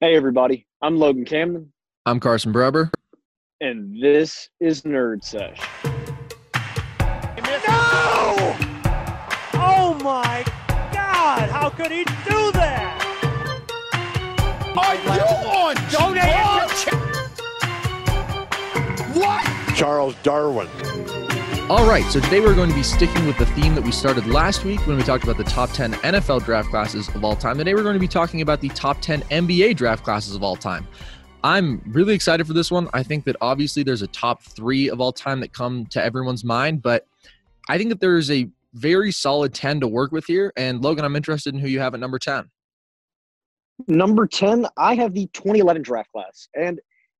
Hey, everybody. I'm Logan Camden, I'm Carson Breber. and this is Nerd Sesh. No! Oh my God! How could he do that? Are you on Don't What? Charles Darwin. All right, so today we're going to be sticking with the theme that we started last week when we talked about the top 10 NFL draft classes of all time. Today we're going to be talking about the top 10 NBA draft classes of all time. I'm really excited for this one. I think that obviously there's a top three of all time that come to everyone's mind, but I think that there's a very solid 10 to work with here. And Logan, I'm interested in who you have at number 10. Number 10, I have the 2011 draft class. And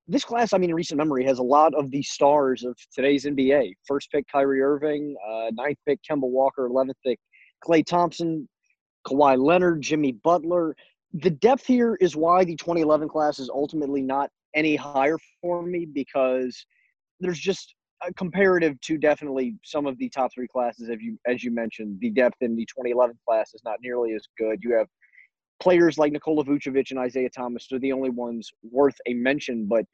this class, I mean, in recent memory, has a lot of the stars of today's NBA. First pick, Kyrie Irving. Uh, ninth pick, Kemba Walker. 11th pick, Klay Thompson. Kawhi Leonard, Jimmy Butler. The depth here is why the 2011 class is ultimately not any higher for me because there's just a comparative to definitely some of the top three classes, as you as you mentioned, the depth in the 2011 class is not nearly as good. You have players like Nikola Vucevic and Isaiah Thomas are the only ones worth a mention. But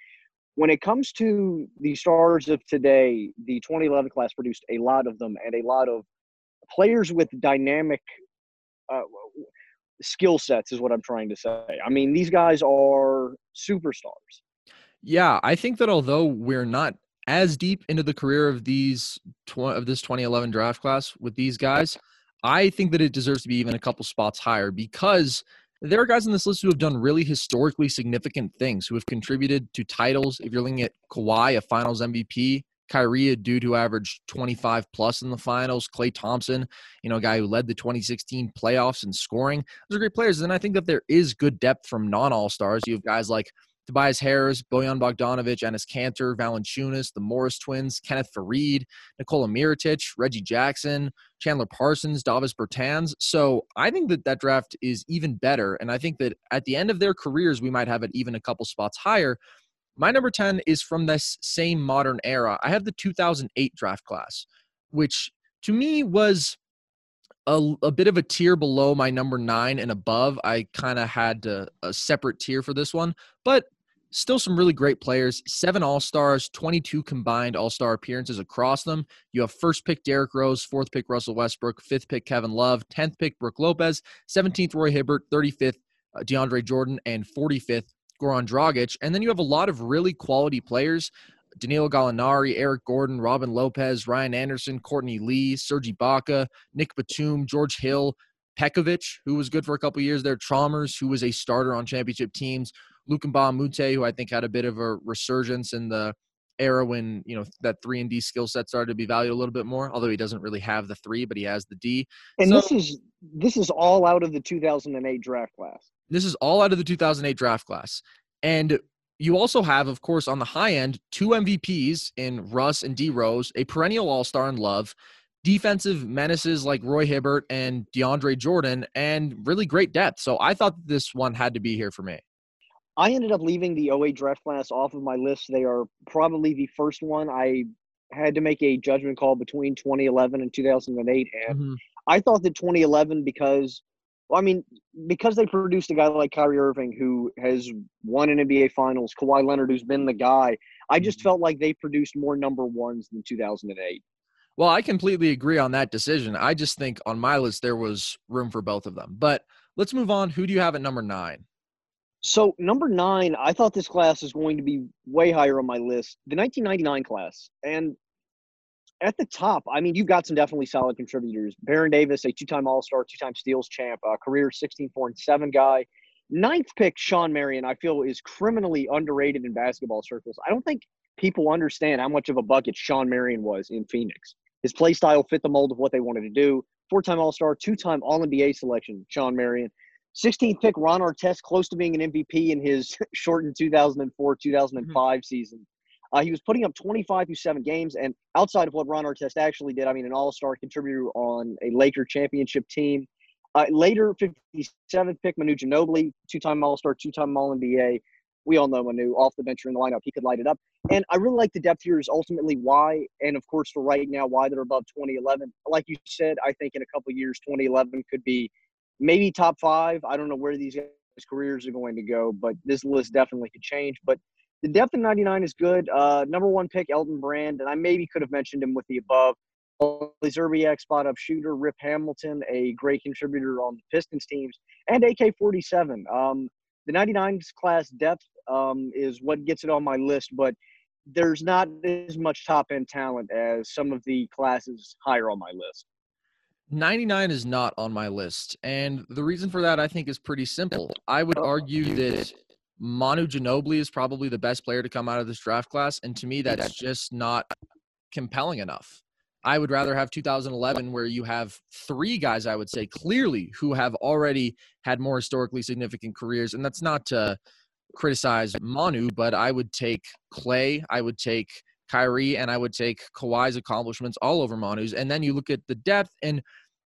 when it comes to the stars of today, the 2011 class produced a lot of them and a lot of players with dynamic uh, skill sets, is what I'm trying to say. I mean, these guys are superstars. Yeah, I think that although we're not as deep into the career of these tw- of this 2011 draft class with these guys, I think that it deserves to be even a couple spots higher because there are guys on this list who have done really historically significant things, who have contributed to titles. If you're looking at Kawhi, a Finals MVP, Kyrie, a dude who averaged 25 plus in the finals, Klay Thompson, you know, a guy who led the 2016 playoffs in scoring. Those are great players. And I think that there is good depth from non All Stars. You have guys like Tobias Harris, Bojan Bogdanovic, Enes Kanter, Valanciunas, the Morris twins, Kenneth Faried, Nikola Mirotic, Reggie Jackson, Chandler Parsons, Davis Bertans. So I think that that draft is even better. And I think that at the end of their careers, we might have it even a couple spots higher. My number 10 is from this same modern era. I have the 2008 draft class, which to me was a, a bit of a tier below my number nine and above. I kind of had a separate tier for this one, but still some really great players. Seven All Stars, 22 combined All Star appearances across them. You have first pick Derrick Rose, fourth pick Russell Westbrook, fifth pick Kevin Love, 10th pick Brooke Lopez, 17th Roy Hibbert, 35th uh, DeAndre Jordan, and 45th Goran Dragic. And then you have a lot of really quality players. Danilo Gallinari, Eric Gordon, Robin Lopez, Ryan Anderson, Courtney Lee, Serge Ibaka, Nick Batum, George Hill, Pekovic, who was good for a couple years there, Chalmers, who was a starter on championship teams, Luc Mbah a Moute, who I think had a bit of a resurgence in the era when you know that three and D skill set started to be valued a little bit more. Although he doesn't really have the three, but he has the D. And So- this is this is all out of the 2008 draft class. This is all out of the 2008 draft class. And you also have, of course, on the high end, two MVPs in Russ and D Rose, a perennial all star in Love, defensive menaces like Roy Hibbert and DeAndre Jordan, and really great depth. So I thought this one had to be here for me. I ended up leaving the OA draft class off of my list. They are probably the first one I had to make a judgment call between 2011 and 2008. And Mhm. I thought that 2011 because, well, I mean, because they produced a guy like Kyrie Irving who has won an NBA Finals, Kawhi Leonard who's been the guy. I just Mhm. felt like they produced more number ones than 2008. Well, I completely agree on that decision. I just think on my list there was room for both of them. But let's move on. Who do you have at number nine? So number nine, I thought this class is going to be way higher on my list, the 1999 class, and at the top, I mean, you've got some definitely solid contributors. Baron Davis, a two-time All-Star, two-time steals champ, uh, career 16, 4, and 7 guy. Ninth pick, Shawn Marion, I feel is criminally underrated in basketball circles. I don't think people understand how much of a bucket Shawn Marion was in Phoenix. His play style fit the mold of what they wanted to do. Four-time All-Star, two-time All-NBA selection, Shawn Marion. 16th pick, Ron Artest, close to being an MVP in his shortened 2004 2005 season. Uh, he was putting up 25 through seven games, and outside of what Ron Artest actually did, I mean, an all star contributor on a Laker championship team. Uh, later, 57th pick, Manu Ginobili, two time All Star, two time All NBA. We all know Manu off the bench or in the lineup. He could light it up. And I really like the depth here is ultimately why, and of course, for right now, why they're above 2011. Like you said, I think in a couple years, 2011 could be maybe top five. I don't know where these careers are going to go, but this list definitely could change. But the depth of 99 is good. Uh, number one pick, Elton Brand, and I maybe could have mentioned him with the above. Szczerbiak, spot up shooter, Rip Hamilton, a great contributor on the Pistons teams, and AK 47. Um, the 99s class depth um, is what gets it on my list, but there's not as much top end talent as some of the classes higher on my list. 99 is not on my list. And the reason for that, I think, is pretty simple. I would argue that Manu Ginobili is probably the best player to come out of this draft class. And to me, that's just not compelling enough. I would rather have 2011, where you have three guys, I would say clearly, who have already had more historically significant careers. And that's not to criticize Manu, but I would take Klay, I would take Kyrie, and I would take Kawhi's accomplishments all over Manu's. And then you look at the depth, and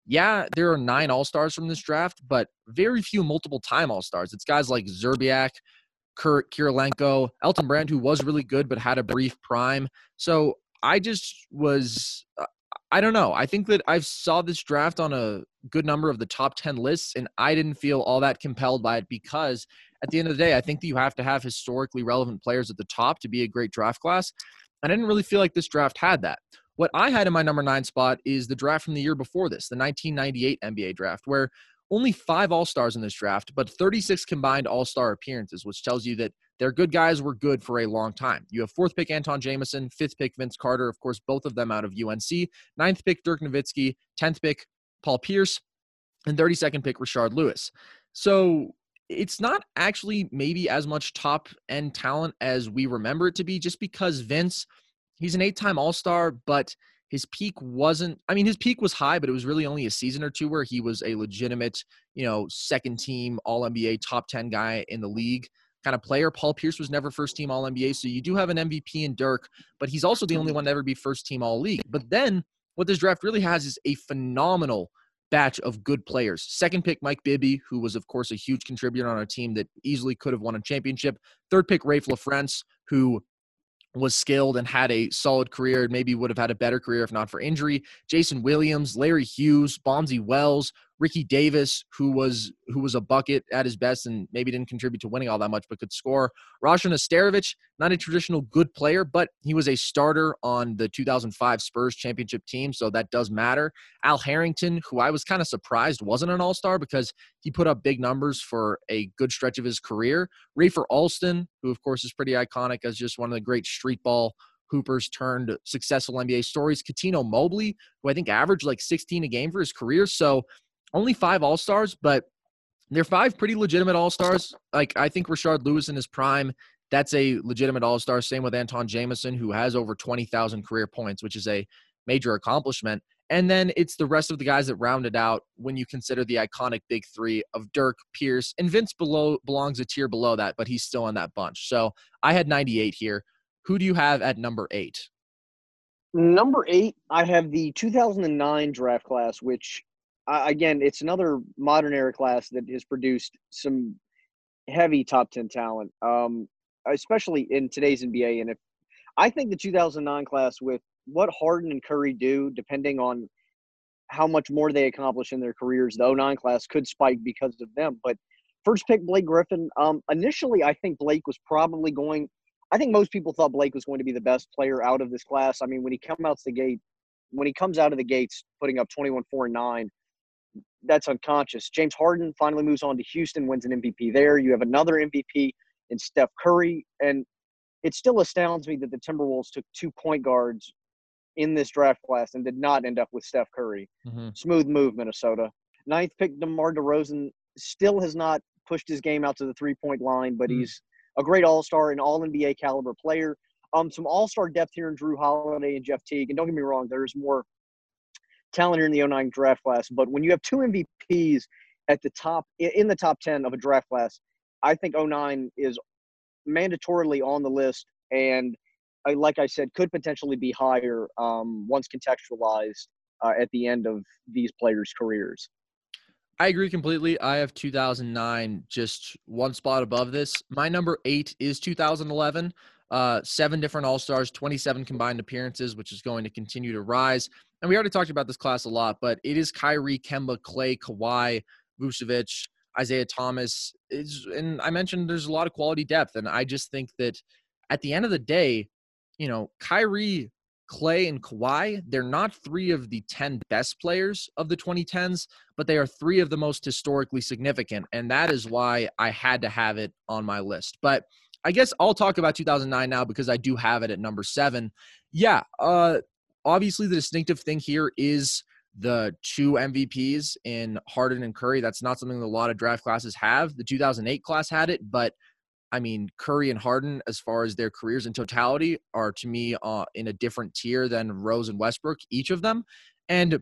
yeah, there are nine All Stars from this draft, but very few multiple time All Stars. It's guys like Szczerbiak, Kurt Kirilenko, Elton Brand, who was really good but had a brief prime. So I just was, uh, I don't know. I think that I saw this draft on a good number of the top 10 lists, and I didn't feel all that compelled by it because at the end of the day, I think that you have to have historically relevant players at the top to be a great draft class. I didn't really feel like this draft had that. What I had in my number nine spot is the draft from the year before this, the 1998 NBA draft, where only five All Stars in this draft, but 36 combined All Star appearances, which tells you that their good guys were good for a long time. You have fourth pick Antawn Jamison, fifth pick Vince Carter, of course, both of them out of UNC, ninth pick Dirk Nowitzki, 10th pick Paul Pierce, and 32nd pick Rashard Lewis. So it's not actually maybe as much top end talent as we remember it to be, just because Vince he's an eight time All Star, but his peak wasn't, I mean, his peak was high, but it was really only a season or two where he was a legitimate, you know, second team All NBA top 10 guy in the league kind of player. Paul Pierce was never first team All NBA. So you do have an MVP in Dirk, but he's also the only one to ever be first team All League. But then what this draft really has is a phenomenal batch of good players. Second pick, Mike Bibby, who was, of course, a huge contributor on a team that easily could have won a championship. Third pick, Raef LaFrentz, who was skilled and had a solid career, and maybe would have had a better career if not for injury. Jason Williams, Larry Hughes, Bonzi Wells, Ricky Davis, who was who was a bucket at his best and maybe didn't contribute to winning all that much, but could score. Rasho Nesterovic, not a traditional good player, but he was a starter on the 2005 Spurs championship team, so that does matter. Al Harrington, who I was kind of surprised wasn't an All Star because he put up big numbers for a good stretch of his career. Rafer Alston, who of course is pretty iconic as just one of the great street ball hoopers turned successful NBA stories. Cuttino Mobley, who I think averaged like 16 a game for his career. So only five All Stars, but they're five pretty legitimate All Stars. Like I think Rashard Lewis in his prime, that's a legitimate All Star. Same with Antawn Jamison, who has over twenty thousand career points, which is a major accomplishment. And then it's the rest of the guys that rounded out when you consider the iconic big three of Dirk, Pierce, and Vince below belongs a tier below that, but he's still in that bunch. So I had 98 here. Who do you have at number eight? Number eight, I have the 2009 draft class, which uh, again, it's another modern era class that has produced some heavy top 10 talent, um, especially in today's NBA. And if I think the 2009 class, with what Harden and Curry do, depending on how much more they accomplish in their careers, the 09 class could spike because of them. But first pick, Blake Griffin. Um, initially, I think Blake was probably going. I think most people thought Blake was going to be the best player out of this class. I mean, when he comes out the gate, when he comes out of the gates, putting up 21, 4, and 9, that's unconscious. James Harden finally moves on to Houston, wins an MVP there. You have another MVP in Steph Curry, and it still astounds me that the Timberwolves took two point guards in this draft class and did not end up with Steph Curry. Mm-hmm. Smooth move, Minnesota. Ninth pick, DeMar DeRozan still has not pushed his game out to the three point line, but mm-hmm. he's a great All Star and All NBA caliber player. Um, some All Star depth here in Jrue Holiday and Jeff Teague. And don't get me wrong, there's more talent in the 09 draft class. But when you have two MVPs at the top in the top 10 of a draft class, I think 09 is mandatorily on the list and like I said, could potentially be higher um, once contextualized uh, at the end of these players' careers. I agree completely. I have 2009 just one spot above this. My number eight is 2011. Uh, seven different All Stars, 27 combined appearances, which is going to continue to rise and we already talked about this class a lot, but it is Kyrie, Kemba, Klay, Kawhi, Vucevic, Isaiah Thomas is, and I mentioned there's a lot of quality depth, and I just think that at the end of the day, you know, Kyrie, Klay, and Kawhi, they're not three of the 10 best players of the 2010s, but they are three of the most historically significant. And that is why I had to have it on my list. But I guess I'll talk about 2009 now because I do have it at number seven. Yeah, uh, obviously the distinctive thing here is the two MVPs in Harden and Curry. That's not something that a lot of draft classes have. The 2008 class had it, but I mean, Curry and Harden, as far as their careers in totality, are to me uh, in a different tier than Rose and Westbrook, each of them. And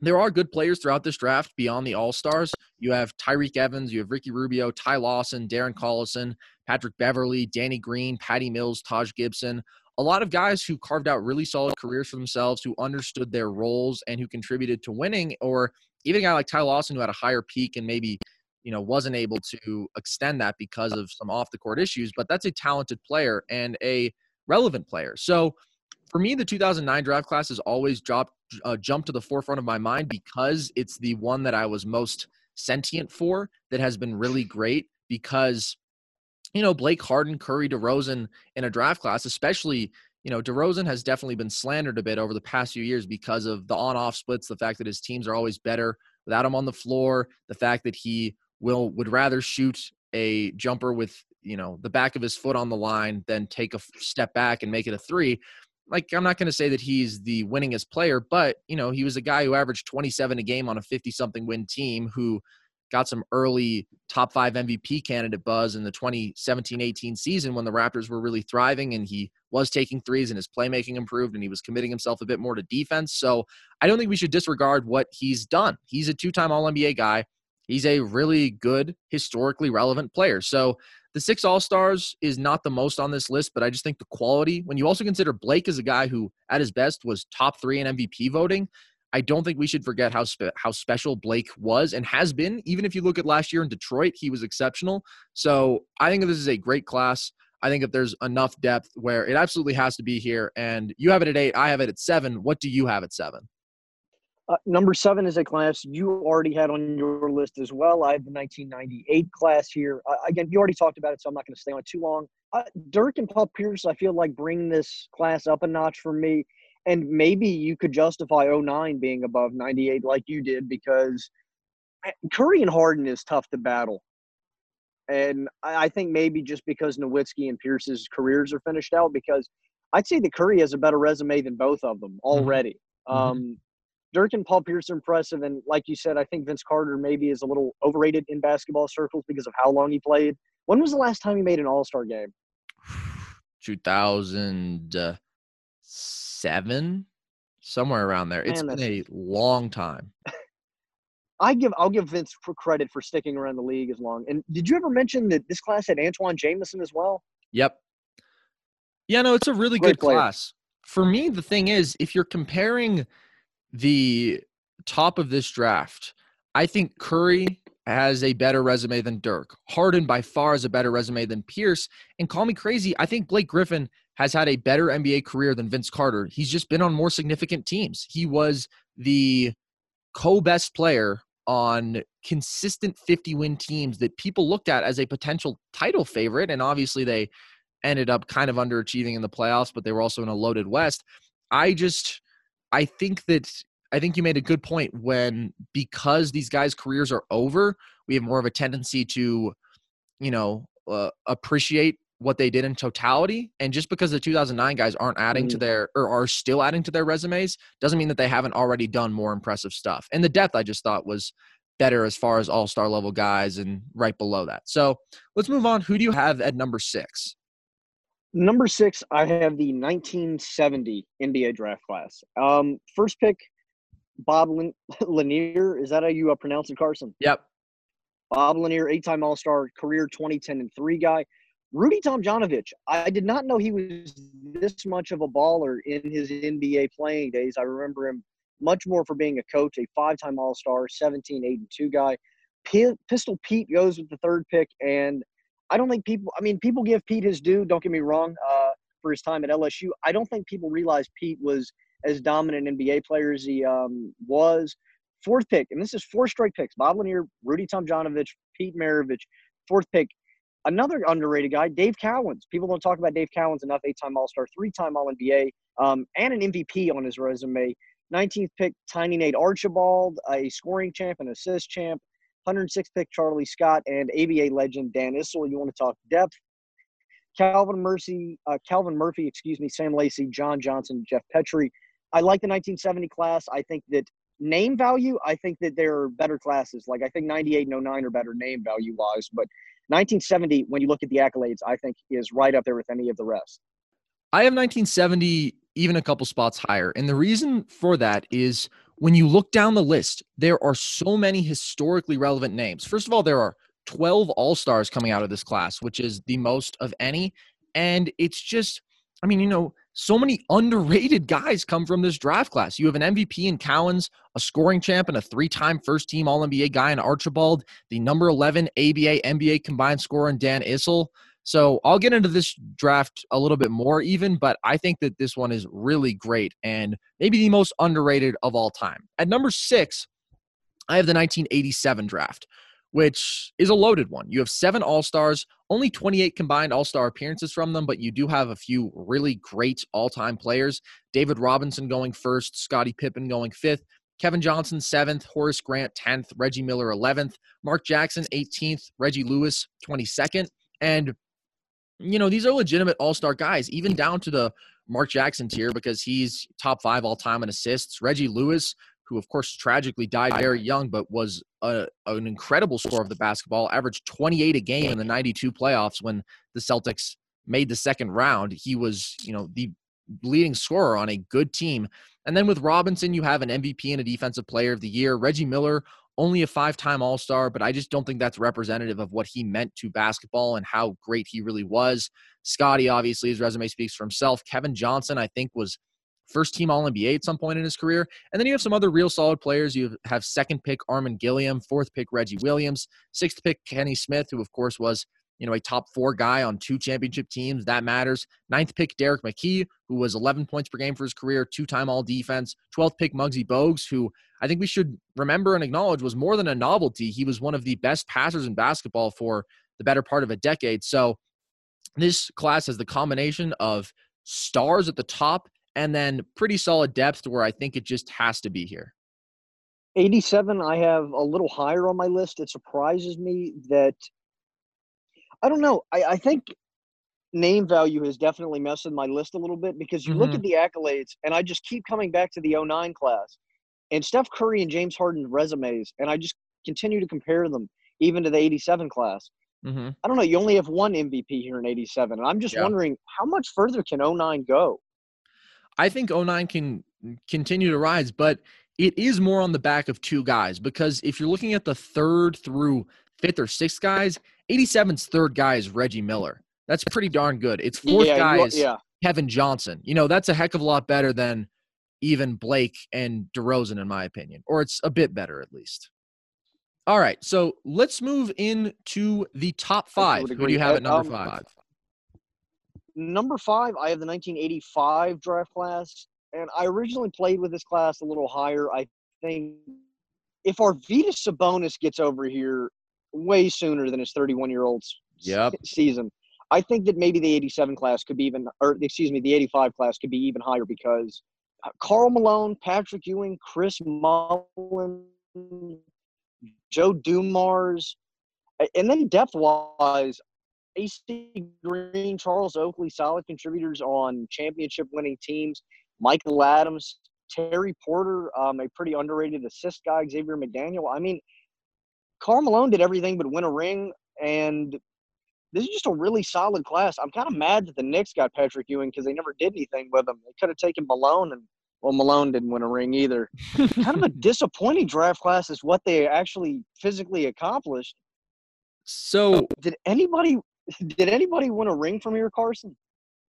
there are good players throughout this draft beyond the All Stars. You have Tyreke Evans, you have Ricky Rubio, Ty Lawson, Darren Collison, Patrick Beverley, Danny Green, Patty Mills, Taj Gibson. A lot of guys who carved out really solid careers for themselves, who understood their roles and who contributed to winning, or even a guy like Ty Lawson who had a higher peak and maybe you know wasn't able to extend that because of some off the court issues but that's a talented player and a relevant player so for me the 2009 draft class has always dropped uh, jumped to the forefront of my mind because it's the one that i was most sentient for that has been really great because you know blake harden curry DeRozan in a draft class especially you know, DeRozan has definitely been slandered a bit over the past few years because of the on-off splits, the fact that his teams are always better without him on the floor, the fact that he will would rather shoot a jumper with you know the back of his foot on the line than take a step back and make it a three. Like i'm not going to say that he's the winningest player but you know he was a guy who averaged 27 a game on a 50 something win team who got some early top 5 MVP candidate buzz in the 2017-18 season when the Raptors were really thriving and he was taking threes and his playmaking improved and he was committing himself a bit more to defense. So I don't think we should disregard what he's done. He's a two-time all-NBA guy. He's a really good, historically relevant player. So the six All Stars is not the most on this list, but I just think the quality, when you also consider Blake as a guy who, at his best, was top three in MVP voting, I don't think we should forget how spe- how special Blake was and has been. Even if you look at last year in Detroit, he was exceptional. So I think this is a great class. I think if there's enough depth where it absolutely has to be here. And you have it at eight, I have it at seven. What do you have at seven? Uh, number seven is a class you already had on your list as well. I have the 1998 class here. Uh, again, you already talked about it, so I'm not going to stay on it too long. Uh, Dirk and Paul Pierce, I feel like bring this class up a notch for me. And maybe you could justify 09 being above 98 like you did because eh, Curry and Harden is tough to battle. And I think maybe just because Nowitzki and Pierce's careers are finished out, because I'd say that Curry has a better resume than both of them mm-hmm. already. Mm-hmm. Um, Dirk and Paul Pierce are impressive, and like you said, I think Vince Carter maybe is a little overrated in basketball circles because of how long he played. When was the last time he made an All Star game? 2007, somewhere around there. Man, it's been a long time. I give I'll give Vince for credit for sticking around the league as long. And did you ever mention that this class had Antawn Jamison as well? Yep. Yeah, no, it's a really Great good player. class. For me, the thing is, if you're comparing the top of this draft, I think Curry has a better resume than Dirk. Harden by far has a better resume than Pierce. And call me crazy, I think Blake Griffin has had a better NBA career than Vince Carter. He's just been on more significant teams. He was the co-best player on consistent 50 win teams that people looked at as a potential title favorite and obviously they ended up kind of underachieving in the playoffs but they were also in a loaded west. I just I think that I think you made a good point when because these guys' careers are over, we have more of a tendency to, you know, uh, appreciate what they did in totality. And just because the 2009 guys aren't adding mm-hmm. to their or are still adding to their resumes doesn't mean that they haven't already done more impressive stuff. And the depth I just thought was better as far as all star level guys and right below that. So let's move on. Who do you have at number six? Number six, I have the 1970 NBA draft class. Um, first pick, Bob Lanier. Is that how you uh, pronounce it, Carson? Yep. Bob Lanier, eight-time All-Star, career 2010 and three guy. Rudy Tomjanovich. I did not know he was this much of a baller in his NBA playing days. I remember him much more for being a coach, a five-time All-Star, 17, 8, and two guy. P- Pistol Pete goes with the third pick, and I don't think people. I mean, people give Pete his due. Don't get me wrong. Uh, for his time at LSU, I don't think people realize Pete was as dominant NBA player as he um, was. Fourth pick, and this is four straight picks: Bob Lanier, Rudy Tomjanovich, Pete Maravich. Fourth pick, another underrated guy, Dave Cowens. People don't talk about Dave Cowens enough. Eight-time All-Star, three-time All-NBA, um, and an MVP on his resume. 19th pick, Tiny Nate Archibald, a scoring champ, an assist champ. 106th pick, Charlie Scott, and ABA legend Dan Issel. You want to talk depth? Calvin Murphy, uh, Calvin Murphy, excuse me, Sam Lacey, John Johnson, Geoff Petrie. I like the 1970 class. I think that name value, I think that there are better classes. Like I think 98 and 09 are better name value wise, but 1970, when you look at the accolades, I think is right up there with any of the rest. I have 1970 even a couple spots higher. And the reason for that is when you look down the list, there are so many historically relevant names. First of all, there are 12 All Stars coming out of this class, which is the most of any. And it's just, I mean, you know, so many underrated guys come from this draft class. You have an MVP in Cowens, a scoring champ, and a three time first team All NBA guy in Archibald, the number 11 ABA NBA combined scorer in Dan Issel. So I'll get into this draft a little bit more, even, but I think that this one is really great and maybe the most underrated of all time. At number six, I have the 1987 draft which is a loaded one. You have seven All Stars, only 28 combined All Star appearances from them, but you do have a few really great all time players. David Robinson going first, Scottie Pippen going fifth, Kevin Johnson seventh, Horace Grant 10th, Reggie Miller 11th, Mark Jackson 18th, Reggie Lewis 22nd. And, you know, these are legitimate all star guys, even down to the Mark Jackson tier because he's top five all time in assists. Reggie Lewis, who of course tragically died very young, but was a, an incredible scorer of the basketball, averaged 28 a game in the 92 playoffs when the Celtics made the second round. He was, you know, the leading scorer on a good team. And then with Robinson, you have an MVP and a defensive player of the year. Reggie Miller, only a five time All Star, but I just don't think that's representative of what he meant to basketball and how great he really was. Scotty, obviously, his resume speaks for himself. Kevin Johnson, I think, was first team All NBA at some point in his career. And then you have some other real solid players. You have second pick Armen Gilliam, fourth pick Reggie Williams, sixth pick Kenny Smith, who of course was you know a top four guy on two championship teams. That matters. Ninth pick Derrick McKey, who was 11 points per game for his career, two-time All Defense. Twelfth pick Muggsy Bogues, who I think we should remember and acknowledge was more than a novelty. He was one of the best passers in basketball for the better part of a decade. So this class has the combination of stars at the top and then pretty solid depth to where I think it just has to be here. 87, I have a little higher on my list. It surprises me that I don't know. I, I think name value has definitely messed with my list a little bit because you mm-hmm. look at the accolades, and I just keep coming back to the 09 class and Steph Curry and James Harden's resumes, and I just continue to compare them even to the 87 class. Mm-hmm. I don't know. You only have one MVP here in 87, and I'm just yeah. wondering how much further can 09 go? I think 09 can continue to rise, but it is more on the back of two guys because if you're looking at the third through fifth or sixth guys, 87's third guy is Reggie Miller. That's pretty darn good. It's fourth yeah, guy is yeah. Kevin Johnson. You know, that's a heck of a lot better than even Blake and DeRozan, in my opinion, or it's a bit better at least. All right, so let's move into the top five. Who do you have at number um, five? Number five, I have the 1985 draft class, and I originally played with this class a little higher. I think if Arvydas Sabonis gets over here way sooner than his 31 year old yep. season, I think that maybe the 87 class could be even, or excuse me, the 85 class could be even higher because Karl uh, Malone, Patrick Ewing, Chris Mullin, Joe Dumars, and then depth wise, AC Green, Charles Oakley, solid contributors on championship winning teams. Michael Adams, Terry Porter, um, a pretty underrated assist guy, Xavier McDaniel. I mean, Karl Malone did everything but win a ring, and this is just a really solid class. I'm kind of mad that the Knicks got Patrick Ewing because they never did anything with him. They could have taken Malone, and well, Malone didn't win a ring either. kind of a disappointing draft class is what they actually physically accomplished. So, did anybody did anybody win a ring from here, Carson?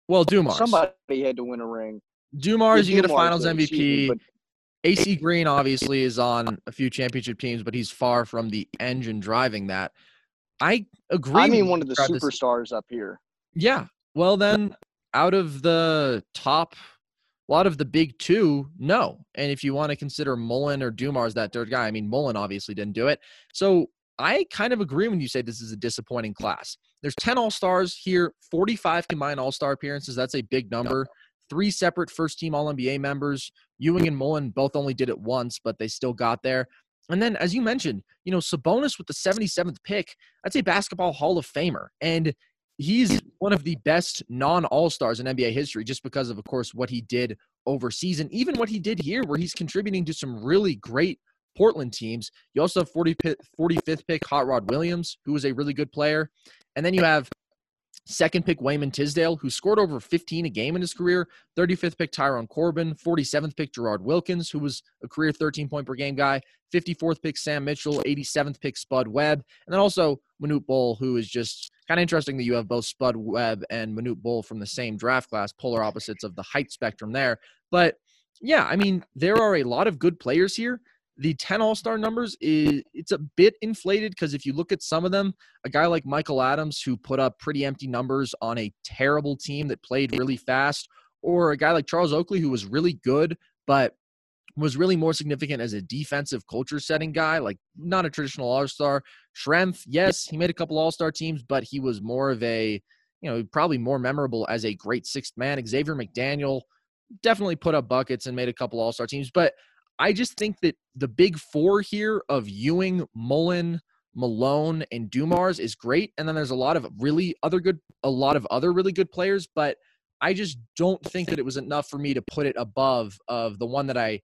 Well, Dumars. Somebody had to win a ring. Dumars, yeah, you get a Finals MVP. but- AC Green obviously is on a few championship teams, but he's far from the engine driving that. I agree. I mean, one of the superstars this. up here. Yeah. Well, then, out of the top a lot of the big two, no. And if you want to consider Mullin or Dumars that third guy, I mean, Mullin obviously didn't do it. So I kind of agree when you say this is a disappointing class. There's 10 All Stars here, 45 combined All Star appearances. That's a big number. Three separate first team All NBA members. Ewing and Mullin both only did it once, but they still got there. And then, as you mentioned, you know, Sabonis with the 77th pick, that's a basketball Hall of Famer. And he's one of the best non All Stars in NBA history just because of, of course, what he did overseas and even what he did here, where he's contributing to some really great Portland teams. You also have 40, 45th pick Hot Rod Williams, who was a really good player. And then you have Second pick Wayman Tisdale, who scored over 15 a game in his career. 35th pick Tyrone Corbin. 47th pick Gerald Wilkins, who was a career 13 point per game guy. 54th pick Sam Mitchell. 87th pick Spud Webb. And then also Manute Bol, who is just kind of interesting that you have both Spud Webb and Manute Bol from the same draft class, polar opposites of the height spectrum there. But yeah, I mean, there are a lot of good players here the 10 all-star numbers is it's a bit inflated because if you look at some of them a guy like michael adams who put up pretty empty numbers on a terrible team that played really fast or a guy like charles oakley who was really good but was really more significant as a defensive culture setting guy like not a traditional all-star. Schrempf, yes he made a couple all-star teams but he was more of a you know probably more memorable as a great sixth man. Xavier mcdaniel definitely put up buckets and made a couple all-star teams but I just think that the big four here of Ewing, Mullin, Malone, and Dumars is great. And then there's a lot of really other good, a lot of other really good players, but I just don't think that it was enough for me to put it above of the one that I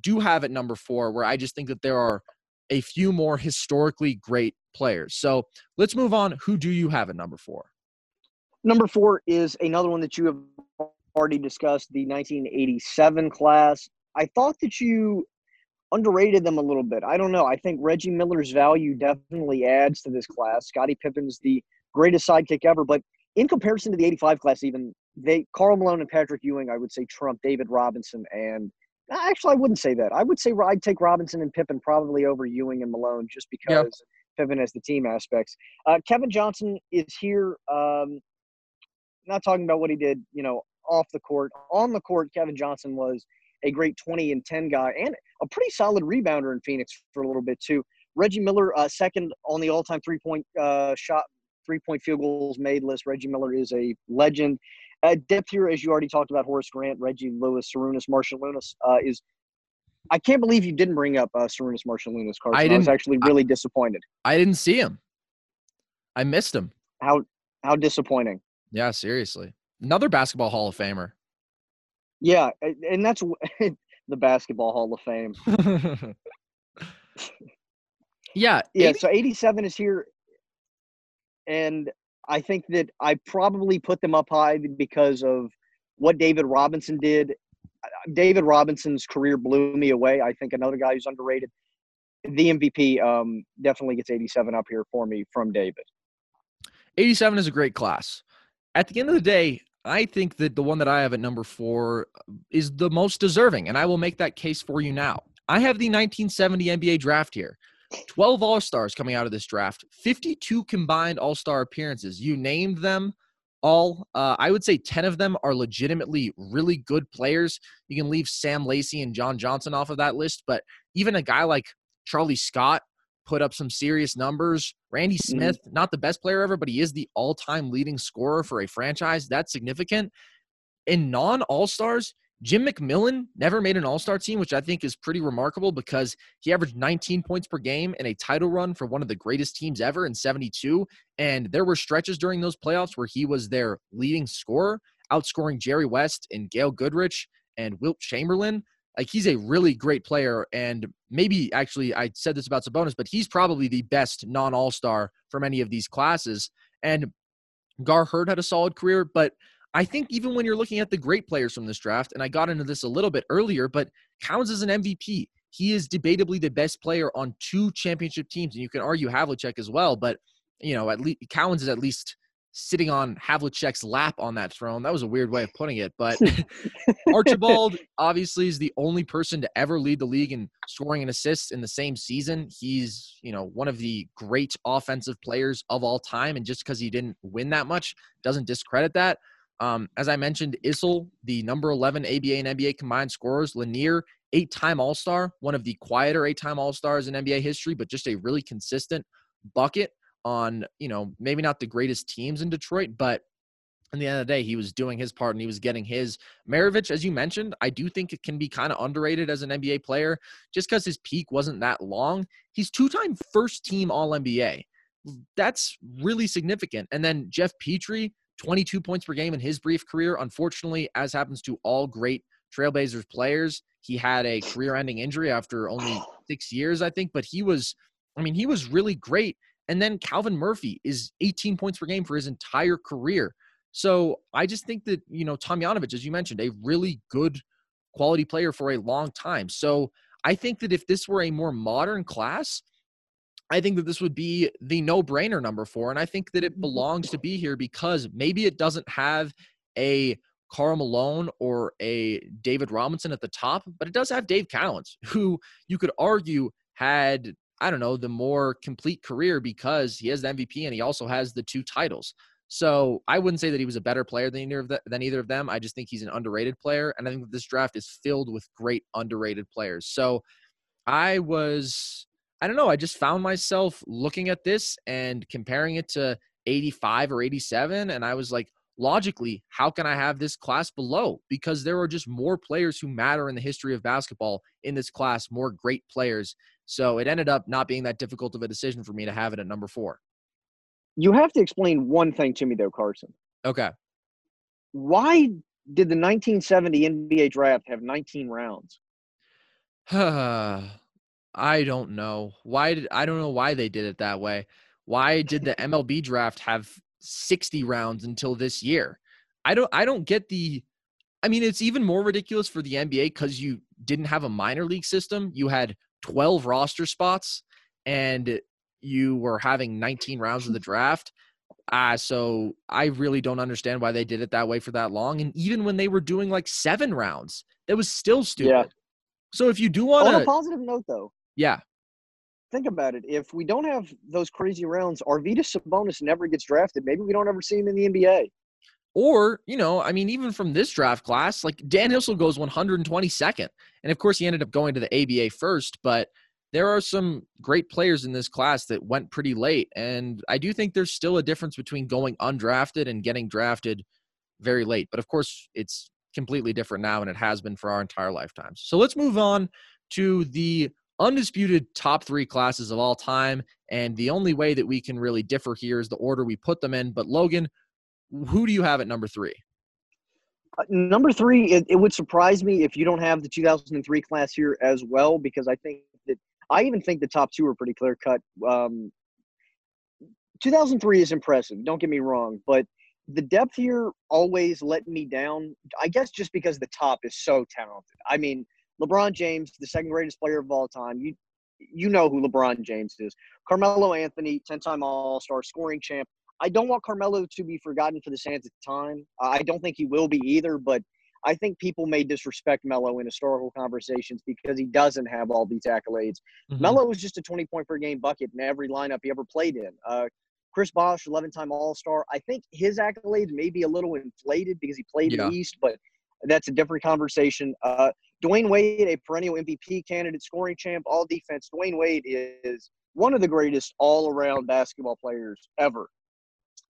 do have at number four, where I just think that there are a few more historically great players. So let's move on. Who do you have at number four? Number four is another one that you have already discussed, the 1987 class. I thought that you underrated them a little bit. I don't know. I think Reggie Miller's value definitely adds to this class. Scottie Pippen's the greatest sidekick ever, but in comparison to the 85 class, even they Karl Malone and Patrick Ewing, I would say Trump, David Robinson, and actually I wouldn't say that. I would say I'd take Robinson and Pippen probably over Ewing and Malone just because yep. Pippen has the team aspects. Uh, Kevin Johnson is here. Um, not talking about what he did, you know, off the court. On the court, Kevin Johnson was a great 20 and 10 guy and a pretty solid rebounder in Phoenix for a little bit too. Reggie Miller, uh, second on the all-time three-point uh, shot, three-point field goals made list. Reggie Miller is a legend. Uh, depth here, as you already talked about, Horace Grant, Reggie Lewis, Sarunas Marciulionis uh, is. I can't believe you didn't bring up uh, Sarunas Marciulionis, Carson. I, didn't, I was actually really I, disappointed. I didn't see him. I missed him. How how disappointing. Yeah, seriously. Another basketball Hall of Famer. Yeah, and that's the Basketball Hall of Fame. yeah, yeah. so 87 is here, and I think that I probably put them up high because of what David Robinson did. David Robinson's career blew me away. I think another guy who's underrated. The MVP um, definitely gets 87 up here for me from David. 87 is a great class. At the end of the day, I think that the one that I have at number four is the most deserving, and I will make that case for you now. I have the 1970 NBA draft here. 12 All Stars coming out of this draft, 52 combined All Star appearances. You named them all. Uh, I would say 10 of them are legitimately really good players. You can leave Sam Lacey and John Johnson off of that list, but even a guy like Charlie Scott, put up some serious numbers. Randy mm-hmm. Smith, mm-hmm. not the best player ever, but he is the all time leading scorer for a franchise. That's significant. In non All Stars, Jim McMillian never made an All Star team, which I think is pretty remarkable because he averaged 19 points per game in a title run for one of the greatest teams ever in 72. And there were stretches during those playoffs where he was their leading scorer, outscoring Jerry West and Gail Goodrich and Wilt Chamberlain. Like he's a really great player, and maybe actually I said this about Sabonis, but he's probably the best non All Star from any of these classes. And Gar Heard had a solid career, but I think even when you're looking at the great players from this draft, and I got into this a little bit earlier, but Cowens as an MVP. He is debatably the best player on two championship teams, and you can argue Havlicek as well. But you know, at least Cowens is at least sitting on Havlicek's lap on that throne. That was a weird way of putting it, but Archibald obviously is the only person to ever lead the league in scoring and assists in the same season. He's, you know, one of the great offensive players of all time and just because he didn't win that much doesn't discredit that. Um, as I mentioned, Issel, the number 11 ABA and NBA combined scorers, Lanier, eight time All Star, one of the quieter eight time All Stars in NBA history, but just a really consistent bucket on, you know, maybe not the greatest teams in Detroit, but in the end of the day, he was doing his part and he was getting his. Maravich, as you mentioned, I do think it can be kind of underrated as an NBA player just because his peak wasn't that long. He's two time first team All NBA. That's really significant. And then Geoff Petrie, 22 points per game in his brief career. Unfortunately, as happens to all great Trailblazers players, he had a career ending injury after only six years, I think. But he was, I mean, he was really great. And then Calvin Murphy is 18 points per game for his entire career. So I just think that, you know, Tomjanovich, as you mentioned, a really good quality player for a long time. So I think that if this were a more modern class, I think that this would be the no brainer number four. And I think that it mm-hmm. belongs to be here because maybe it doesn't have a Karl Malone or a David Robinson at the top, but it does have Dave Cowens, who you could argue had, I don't know, the more complete career because he has the MVP and he also has the two titles. So I wouldn't say that he was a better player than either of the, than either of them. I just think he's an underrated player, and I think that this draft is filled with great underrated players. So I was, I don't know, I just found myself looking at this and comparing it to 85 or 87, and I was like, logically, how can I have this class below? Because there are just more players who matter in the history of basketball in this class, more great players. So it ended up not being that difficult of a decision for me to have it at number four. You have to explain one thing to me, though, Carson. Okay. Why did the 1970 NBA draft have 19 rounds? I don't know. Why did I don't know why they did it that way. Why did the MLB draft have 60 rounds until this year? I don't I don't get the I mean it's even more ridiculous for the NBA cuz you didn't have a minor league system. You had 12 roster spots and you were having 19 rounds of the draft. Uh, so I really don't understand why they did it that way for that long. And even when they were doing like seven rounds, that was still stupid. Yeah. So if you do want on a positive note, though, yeah, think about it. If we don't have those crazy rounds, Arvydas Sabonis never gets drafted. Maybe we don't ever see him in the NBA. Or, you know, I mean, even from this draft class, like Dan Issel goes 122nd. And of course, he ended up going to the ABA first, but – there are some great players in this class that went pretty late. And I do think there's still a difference between going undrafted and getting drafted very late. But of course, it's completely different now, and it has been for our entire lifetimes. So let's move on to the undisputed top three classes of all time. And the only way that we can really differ here is the order we put them in. But Logan, who do you have at number three? Uh, number three, it, it would surprise me if you don't have the 2003 class here as well, because I think that I even think the top two are pretty clear cut. Um, 2003 is impressive. Don't get me wrong, but the depth here always let me down. I guess just because the top is so talented. I mean, LeBron James, the second greatest player of all time. You you know who LeBron James is. Carmelo Anthony, 10-time All-Star, scoring champ. I don't want Carmelo to be forgotten for the sands of time. I don't think he will be either, but I think people may disrespect Melo in historical conversations because he doesn't have all these accolades. Mm-hmm. Melo was just a 20 point per game bucket in every lineup he ever played in. Uh, Chris Bosh, 11 time All Star. I think his accolades may be a little inflated because he played yeah. in the East, but that's a different conversation. Uh, Dwyane Wade, a perennial MVP candidate, scoring champ, all defense. Dwyane Wade is one of the greatest all around basketball players ever.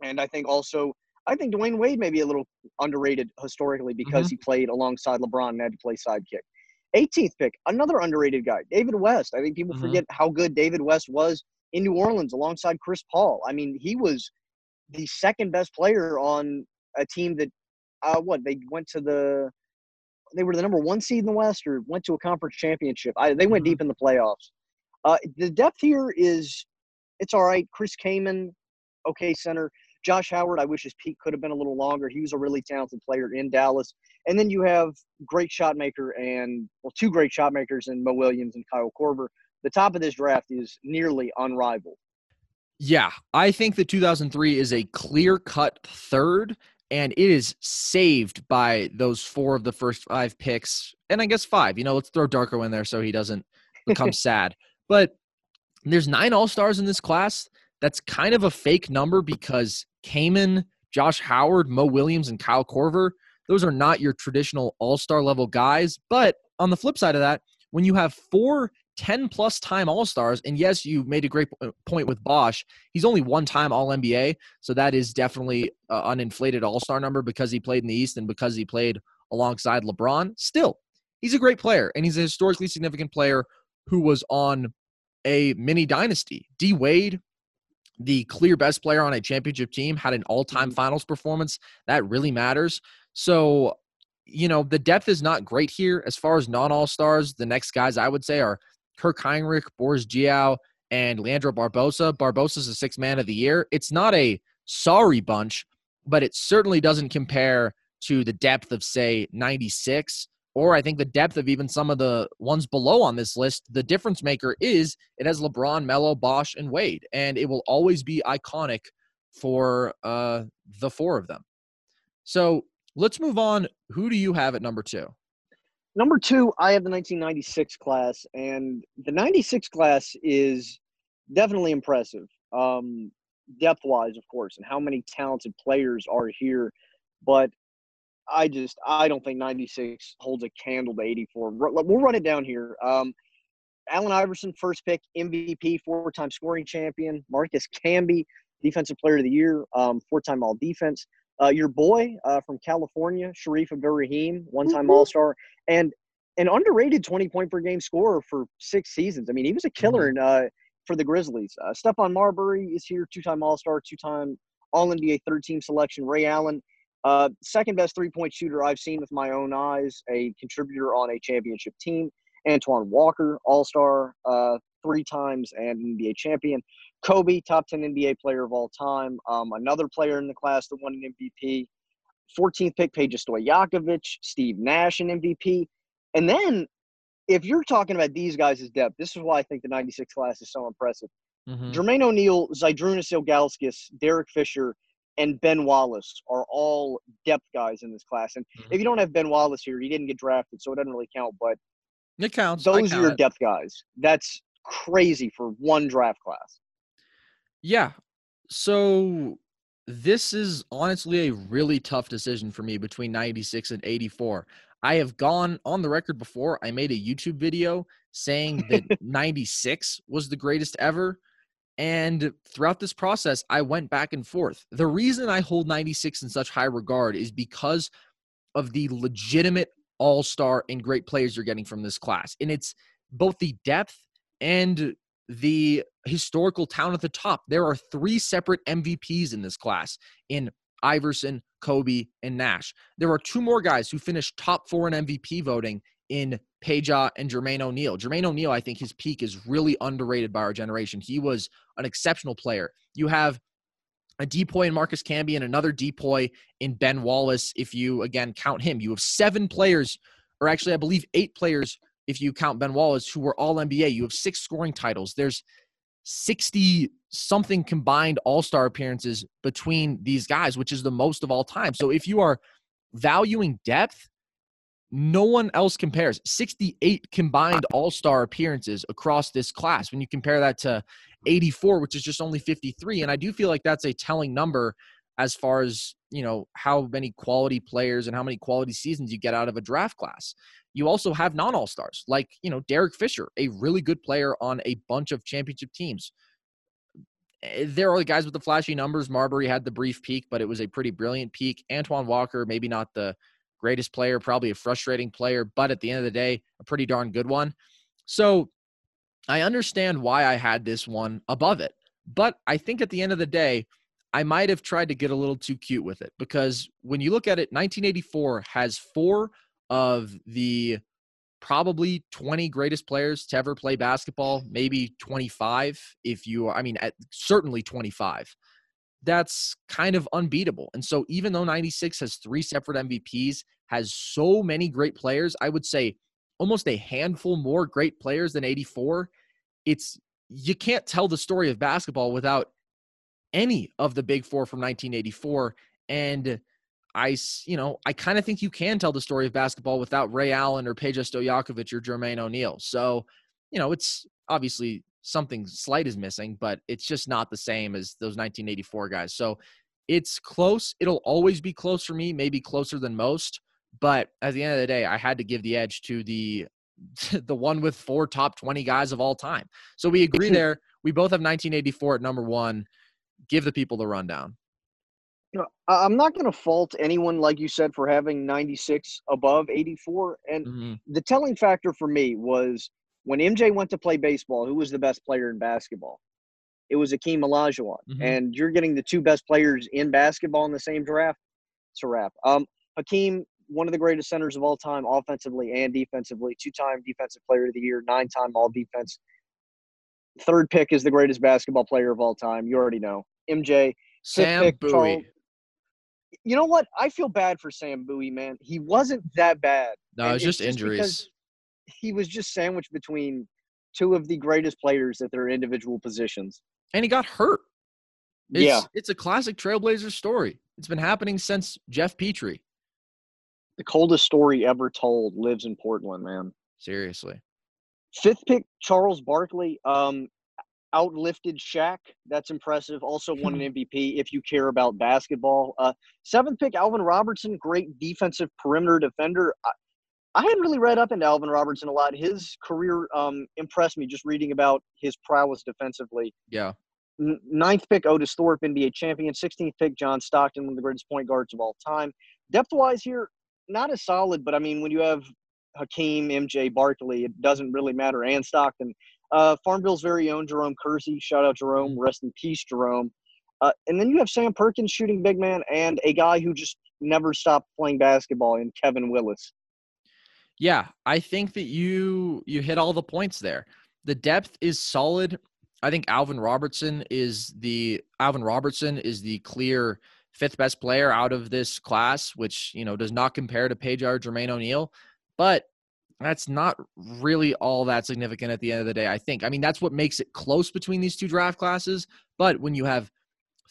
And I think also I think Dwyane Wade may be a little underrated historically because mm-hmm. he played alongside LeBron and had to play sidekick. 18th pick, another underrated guy, David West. I think people mm-hmm. forget how good David West was in New Orleans alongside Chris Paul. I mean, he was the second best player on a team that, uh, what they went to the, they were the number one seed in the West or went to a conference championship. I, they went mm-hmm. deep in the playoffs. Uh, the depth here is, it's all right. Chris Kaman, okay center. Josh Howard, I wish his peak could have been a little longer. He was a really talented player in Dallas. And then you have great shot maker and well, two great shot makers in Mo Williams and Kyle Korver. The top of this draft is nearly unrivaled. Yeah, I think that 2003 is a clear cut third, and it is saved by those four of the first five picks, and I guess five. You know, let's throw Darko in there so he doesn't become sad. But there's nine All Stars in this class. That's kind of a fake number because Kaman, Josh Howard, Mo Williams, and Kyle Korver, those are not your traditional all star level guys. But on the flip side of that, when you have four 10 plus time All Stars, and yes, you made a great point with Bosh. He's only one time All NBA, so that is definitely an inflated All Star number because he played in the East and because he played alongside LeBron. Still, he's a great player, and he's a historically significant player who was on a mini dynasty. D Wade, the clear best player on a championship team, had an all time mm-hmm. finals performance. That really matters. So, you know, the depth is not great here as far as non all stars. The next guys I would say are Kirk Hinrich, Boris Diaw, and Leandro Barbosa. Barbosa's a six man of the year. It's not a sorry bunch, but it certainly doesn't compare to the depth of, say, 96 or I think the depth of even some of the ones below on this list, the difference maker is it has LeBron, Melo, Bosh, and Wade, and it will always be iconic for uh, the four of them. So let's move on. Who do you have at number two? Number two, I have the 1996 class, and the 96 class is definitely impressive, um, depth wise, of course, and how many talented players are here. But I just I don't think 96 holds a candle to 84. We'll run it down here. Um, Allen Iverson, first pick, MVP, four-time scoring champion. Marcus Camby, defensive player of the year, um, four-time All Defense. Uh, your boy uh, from California, Shareef Abdur-Rahim, one-time mm-hmm. All-Star, and an underrated 20 point per game scorer for six seasons. I mean, he was a killer mm-hmm. in, uh, for the Grizzlies. Uh, Stephon Marbury is here, two-time All-Star, two-time All-NBA third-team selection. Ray Allen uh, second best three point shooter I've seen with my own eyes, a contributor on a championship team. Antoine Walker, All Star, uh, three times and NBA champion. Kobe, top 10 NBA player of all time. Um, another player in the class that won an MVP. 14th pick, Peja Stojakovic, Steve Nash, an MVP. And then, if you're talking about these guys' as depth, this is why I think the 96 class is so impressive. Mm-hmm. Jermaine O'Neal, Zydrunas Ilgauskas, Derek Fisher, and Ben Wallace are all depth guys in this class. And mm-hmm. if you don't have Ben Wallace here, he didn't get drafted, so it doesn't really count. But it counts. Those are your it. depth guys. That's crazy for one draft class. Yeah. So this is honestly a really tough decision for me between 96 and 84. I have gone on the record before. I made a YouTube video saying that 96 was the greatest ever. And throughout this process, I went back and forth. The reason I hold 96 in such high regard is because of the legitimate all star and great players you're getting from this class. And it's both the depth and the historical talent at the top. There are three separate MVPs in this class in Iverson, Kobe, and Nash. There are two more guys who finished top four in MVP voting in Peja and Jermaine O'Neal. Jermaine O'Neal, I think his peak is really underrated by our generation. He was an exceptional player. You have a depoy in Marcus Camby and another depoy in Ben Wallace. If you again count him, you have seven players, or actually, I believe eight players if you count Ben Wallace, who were all NBA. You have six scoring titles. There's 60 something combined all star appearances between these guys, which is the most of all time. So if you are valuing depth, no one else compares. 68 combined all star appearances across this class. When you compare that to 84, which is just only 53. And I do feel like that's a telling number as far as, you know, how many quality players and how many quality seasons you get out of a draft class. You also have non all stars like, you know, Derek Fisher, a really good player on a bunch of championship teams. Eh, there are the guys with the flashy numbers. Marbury had the brief peak, but it was a pretty brilliant peak. Antoine Walker, maybe not the greatest player, probably a frustrating player, but at the end of the day, a pretty darn good one. So I understand why I had this one above it. But I think at the end of the day, I might have tried to get a little too cute with it because when you look at it, 1984 has four of the probably 20 greatest players to ever play basketball, maybe 25 if you are, I mean, certainly 25 that's kind of unbeatable. And so even though 96 has three separate MVPs, has so many great players, I would say almost a handful more great players than 84. It's you can't tell the story of basketball without any of the big 4 from 1984 and I, you know, I kind of think you can tell the story of basketball without Ray Allen or Peja Stojakovic or Jermaine O'Neal. So, you know, it's obviously something slight is missing, but it's just not the same as those 1984 guys. So it's close. It'll always be close for me, maybe closer than most. But at the end of the day, I had to give the edge to the the one with four top 20 guys of all time. So we agree there. We both have 1984 at number one. Give the people the rundown. I'm not going to fault anyone, like you said, for having 96 above 84. And mm-hmm. the telling factor for me was when MJ went to play baseball, who was the best player in basketball? It was Hakeem Olajuwon. Mm-hmm. And you're getting the two best players in basketball in the same draft. It's a wrap. Um, Hakeem, one of the greatest centers of all time, offensively and defensively, two time defensive player of the year, nine time all defense. Third pick is the greatest basketball player of all time. You already know. MJ. Sam pick, Bowie. Charles, you know what? I feel bad for Sam Bowie, man. He wasn't that bad. No, it was just injuries. He was just sandwiched between two of the greatest players at their individual positions. And he got hurt. It's, yeah. It's a classic Trailblazer story. It's been happening since Geoff Petrie. The coldest story ever told lives in Portland, man. Seriously. Fifth pick, Charles Barkley. Um, outlifted Shaq. That's impressive. Also won an MVP if you care about basketball. Uh, seventh pick, Alvin Robertson, great defensive perimeter defender. I, I hadn't really read up into Alvin Robertson a lot. His career um, impressed me just reading about his prowess defensively. Yeah. N- ninth pick, Otis Thorpe, NBA champion. 16th pick, John Stockton, one of the greatest point guards of all time. Depth wise here, not as solid, but I mean, when you have Hakeem, MJ, Barkley, it doesn't really matter, and Stockton. Uh, Farmville's very own Jerome Kersey. Shout out Jerome. Mm-hmm. Rest in peace, Jerome. Uh, and then you have Sam Perkins, shooting big man, and a guy who just never stopped playing basketball in Kevin Willis. Yeah, I think that you you hit all the points there. The depth is solid. I think Alvin Robertson is the Alvin Robertson is the clear fifth best player out of this class, which you know does not compare to Peja or Jermaine O'Neal. But that's not really all that significant at the end of the day, I think. I mean, that's what makes it close between these two draft classes. But when you have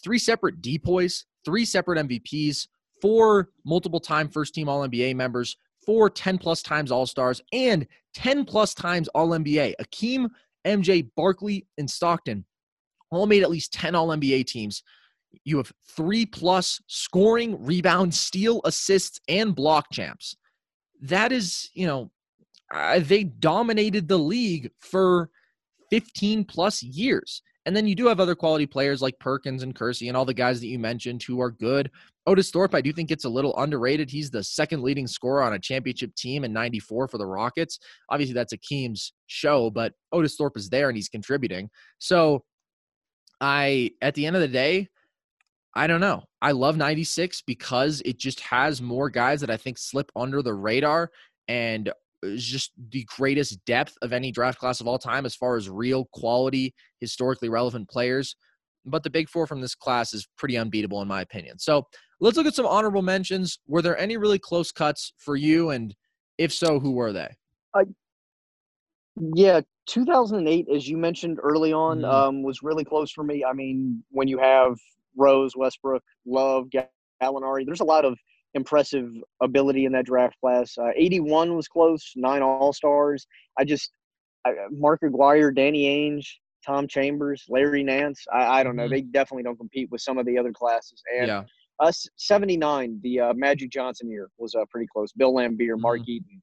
three separate depoys, three separate MVPs, four multiple time first team All NBA members, four 10 plus times All Stars, and 10 plus times All NBA, Hakeem, MJ, Barkley, and Stockton all made at least 10 All NBA teams. You have three plus scoring, rebound, steal, assists, and block champs. That is, you know, uh, they dominated the league for 15 plus years. And then you do have other quality players like Perkins and Kersey and all the guys that you mentioned who are good. Otis Thorpe, I do think gets a little underrated. He's the second leading scorer on a championship team in 94 for the Rockets. Obviously, that's Hakeem's show, but Otis Thorpe is there and he's contributing. So I, at the end of the day, I don't know. I love 96 because it just has more guys that I think slip under the radar and is just the greatest depth of any draft class of all time as far as real quality, historically relevant players. But the big four from this class is pretty unbeatable, in my opinion. So let's look at some honorable mentions. Were there any really close cuts for you? And if so, who were they? Uh, yeah, 2008, as you mentioned early on, mm-hmm. um, was really close for me. I mean, when you have Rose, Westbrook, Love, Gallinari, there's a lot of impressive ability in that draft class. Uh, 81 was close, nine All Stars. I just I, Mark Aguirre, Danny Ainge, Tom Chambers, Larry Nance. I, I don't know. Mm-hmm. They definitely don't compete with some of the other classes. And yeah. uh, 79, the uh, Magic Johnson year was uh, pretty close. Bill Laimbeer, Mark mm-hmm. Eaton.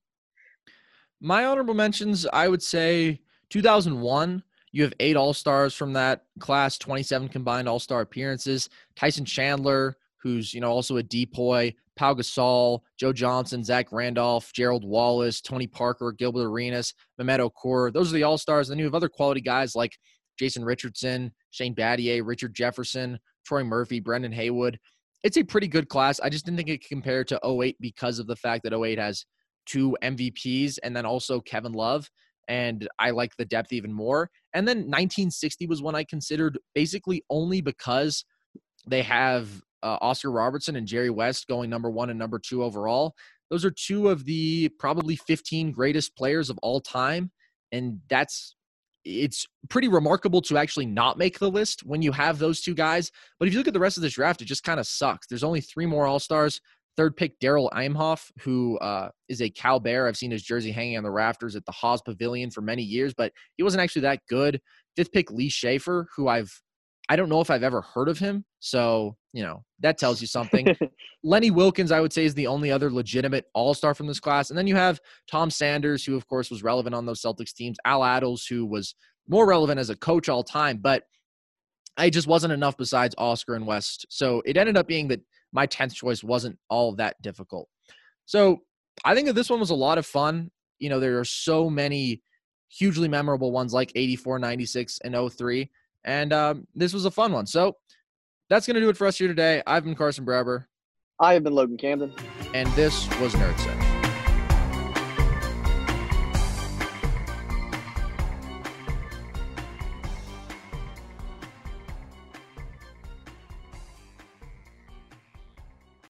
My honorable mentions, I would say 2001. You have eight All Stars from that class, 27 combined All Star appearances. Tyson Chandler, who's you know also a depoy. Pau Gasol, Joe Johnson, Zach Randolph, Gerald Wallace, Tony Parker, Gilbert Arenas, Mehmet Okur. Those are the all stars. Then you have other quality guys like Jason Richardson, Shane Battier, Richard Jefferson, Troy Murphy, Brendan Haywood. It's a pretty good class. I just didn't think it could compare to 08 because of the fact that 08 has two MVPs and then also Kevin Love. And I like the depth even more. And then 1960 was one I considered basically only because they have uh, Oscar Robertson and Jerry West going number one and number two overall. Those are two of the probably 15 greatest players of all time. And that's it's pretty remarkable to actually not make the list when you have those two guys. But if you look at the rest of this draft, it just kind of sucks. There's only three more All Stars. Third pick, Darrall Imhoff, who uh, is a Cal Bear. I've seen his jersey hanging on the rafters at the Haas Pavilion for many years, but he wasn't actually that good. Fifth pick, Lee Shaffer, who I've I don't know if I've ever heard of him. So, you know, that tells you something. Lenny Wilkens, I would say, is the only other legitimate all star from this class. And then you have Tom Sanders, who, of course, was relevant on those Celtics teams, Al Attles, who was more relevant as a coach all time, but I just wasn't enough besides Oscar and West. So it ended up being that my 10th choice wasn't all that difficult. So I think that this one was a lot of fun. You know, there are so many hugely memorable ones like 84, 96, and 03. And um, this was a fun one. So that's going to do it for us here today. I've been Carson Brabber. I have been Logan Camden. And this was Nerd Center.